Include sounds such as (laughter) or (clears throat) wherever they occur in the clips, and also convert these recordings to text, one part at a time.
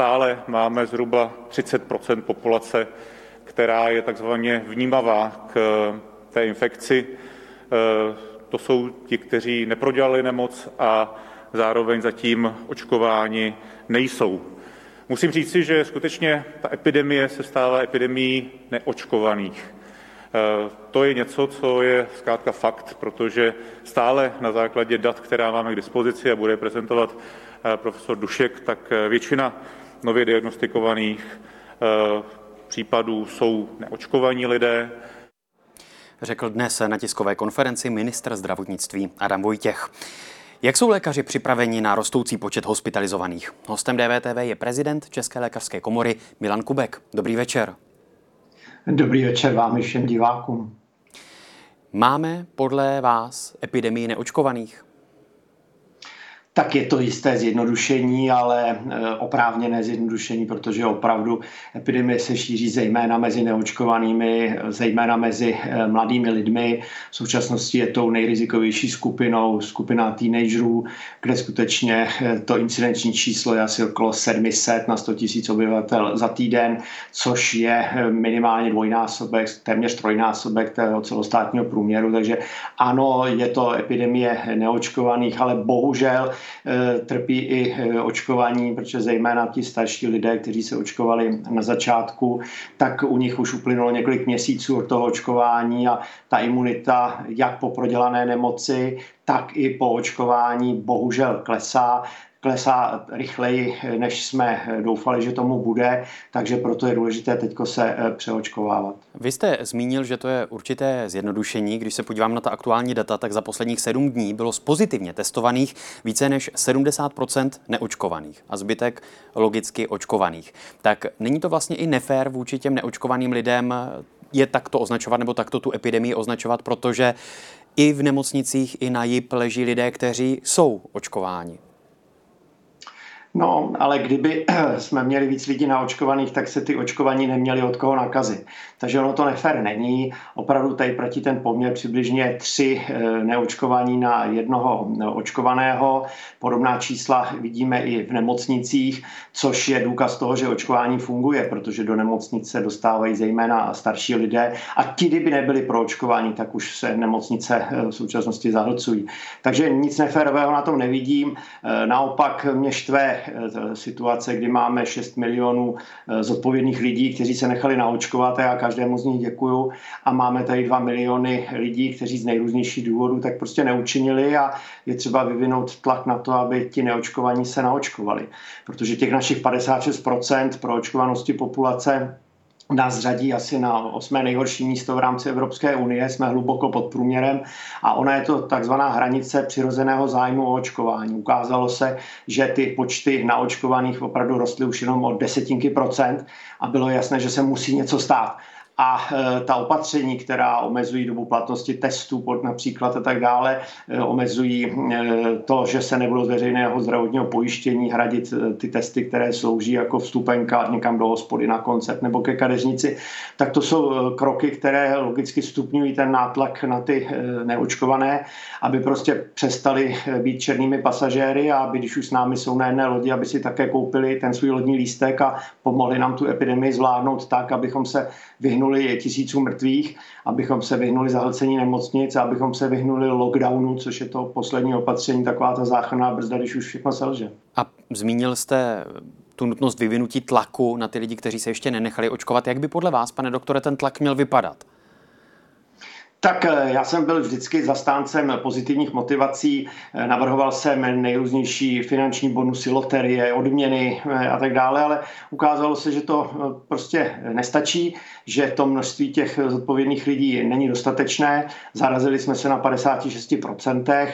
stále máme zhruba 30% populace, která je takzvaně vnímavá k té infekci. To jsou ti, kteří neprodělali nemoc a zároveň zatím očkováni nejsou. Musím říci, že skutečně ta epidemie se stává epidemií neočkovaných. To je něco, co je zkrátka fakt, protože stále na základě dat, která máme k dispozici a bude prezentovat profesor Dušek, tak většina nově diagnostikovaných případů jsou neočkovaní lidé. Řekl dnes na tiskové konferenci ministr zdravotnictví Adam Vojtěch. Jak jsou lékaři připraveni na rostoucí počet hospitalizovaných? Hostem DVTV je prezident České lékařské komory Milan Kubek. Dobrý večer. Dobrý večer vám i všem divákům. Máme podle vás epidemii neočkovaných? Tak je to jisté zjednodušení, ale e, oprávněné zjednodušení, protože opravdu epidemie se šíří zejména mezi neočkovanými, zejména mezi e, mladými lidmi. V současnosti je tou nejrizikovější skupinou skupina teenagerů, kde skutečně e, to incidenční číslo je asi okolo 700 na 100 000 obyvatel za týden, což je minimálně dvojnásobek, téměř trojnásobek toho celostátního průměru. Takže ano, je to epidemie neočkovaných, ale bohužel trpí i eh, očkování, protože zejména ti starší lidé, kteří se očkovali na začátku, tak u nich už uplynulo několik měsíců od toho očkování a ta imunita jak po prodělané nemoci, tak i po očkování bohužel klesá klesá rychleji, než jsme doufali, že tomu bude, takže proto je důležité teď se eh, přeočkovávat. Vy jste zmínil, že to je určité zjednodušení. Když se podívám na ta aktuální data, tak za posledních sedm dní bylo z pozitivně testovaných více než 70 neočkovaných a zbytek logicky očkovaných. Tak není to vlastně i nefér vůči těm neočkovaným lidem je takto označovat nebo takto tu epidemii označovat, protože i v nemocnicích, i na JIP leží lidé, kteří jsou očkováni. No, ale kdyby (clears throat) jsme měli víc lidí naočkovaných, tak se ty očkovaní neměli od koho nakazit. Takže ono to nefér není. Opravdu tady platí ten poměr přibližně tři eh, neočkovaní na jednoho očkovaného. Podobná čísla vidíme i v nemocnicích, což je důkaz toho, že očkování funguje, protože do nemocnice dostávají zejména starší lidé a ti, kdyby nebyli pro očkování, tak už se nemocnice eh, v současnosti zahlcují. Takže nic neférového na tom nevidím. Eh, naopak mě štve Eh, situace, kdy máme 6 milionů eh, zodpovědných lidí, kteří se nechali naočkovat a já každému z nich děkuju a máme tady 2 miliony lidí, kteří z nejrůznějších důvodů tak prostě neučinili a je třeba vyvinout tlak na to, aby ti neočkovaní se naočkovali. Protože těch našich 56% pro očkovanosti populace nás řadí asi na osmé nejhorší místo v rámci Evropské unie, jsme hluboko pod průměrem a ona je to takzvaná hranice přirozeného zájmu o očkování. Ukázalo se, že ty počty naočkovaných opravdu rostly už jenom o desetinky procent a bylo jasné, že se musí něco stát a e, ta opatření, která omezují dobu platnosti testů například a tak dále, e, omezují e, to, že se nebudou z veřejného zdravotního pojištění hradit ty testy, které slouží jako vstupenka někam do hospody na koncert nebo ke kadeřnici, tak to jsou kroky, které logicky stupňují ten nátlak na ty neočkované, aby prostě přestali být černými pasažéry a aby, když už s námi jsou na jedné lodi, aby si také koupili ten svůj lodní lístek a pomohli nám tu epidemii zvládnout tak, abychom se vyhnuli tisíců mrtvých, abychom se vyhnuli zahlcení nemocnic, abychom se vyhnuli lockdownu, což je to poslední opatření, taková ta záchranná brzda, když už všechno selže. A zmínil jste tu nutnost vyvinutí tlaku na ty lidi, kteří se ještě nenechali očkovat. Jak by podle vás, pane doktore, ten tlak měl vypadat? Tak eh, já jsem byl vždycky zastáncem pozitivních motivací. Eh, navrhoval jsem nejrůznější finanční bonusy, loterie, odměny eh, a tak dále, ale ukázalo se, že to prostě nestačí, že to množství těch zodpovědných lidí není dostatečné. Zarazili jsme se na 56%.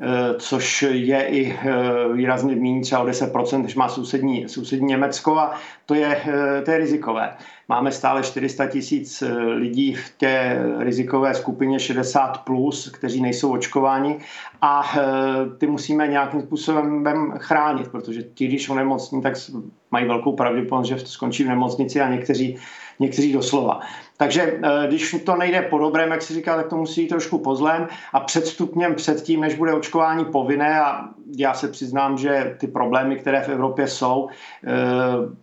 Eh, což je i eh, výrazně méně, třeba o 10%, než má sousední, sousední Německo a to je, eh, to je rizikové. Máme stále 400 tisíc lidí v té rizikové skupině 60+, plus, kteří nejsou očkováni a ty musíme nějakým způsobem chránit, protože ti, když onemocní, tak mají velkou pravděpodobnost, že skončí v nemocnici a někteří, někteří doslova. Takže eh, když to nejde po dobrém, jak si říká, tak to musí jít trošku po zlém a před stupněm před tím, než bude očkování povinné a já se přiznám, že ty problémy, které v Evropě jsou,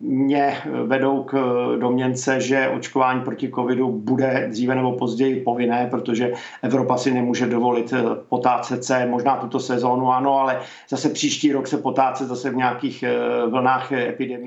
mě vedou k domněnce, že očkování proti covidu bude dříve nebo později povinné, protože Evropa si nemůže dovolit potácet se, možná tuto sezónu ano, ale zase příští rok se potácet zase v nějakých vlnách epidemí.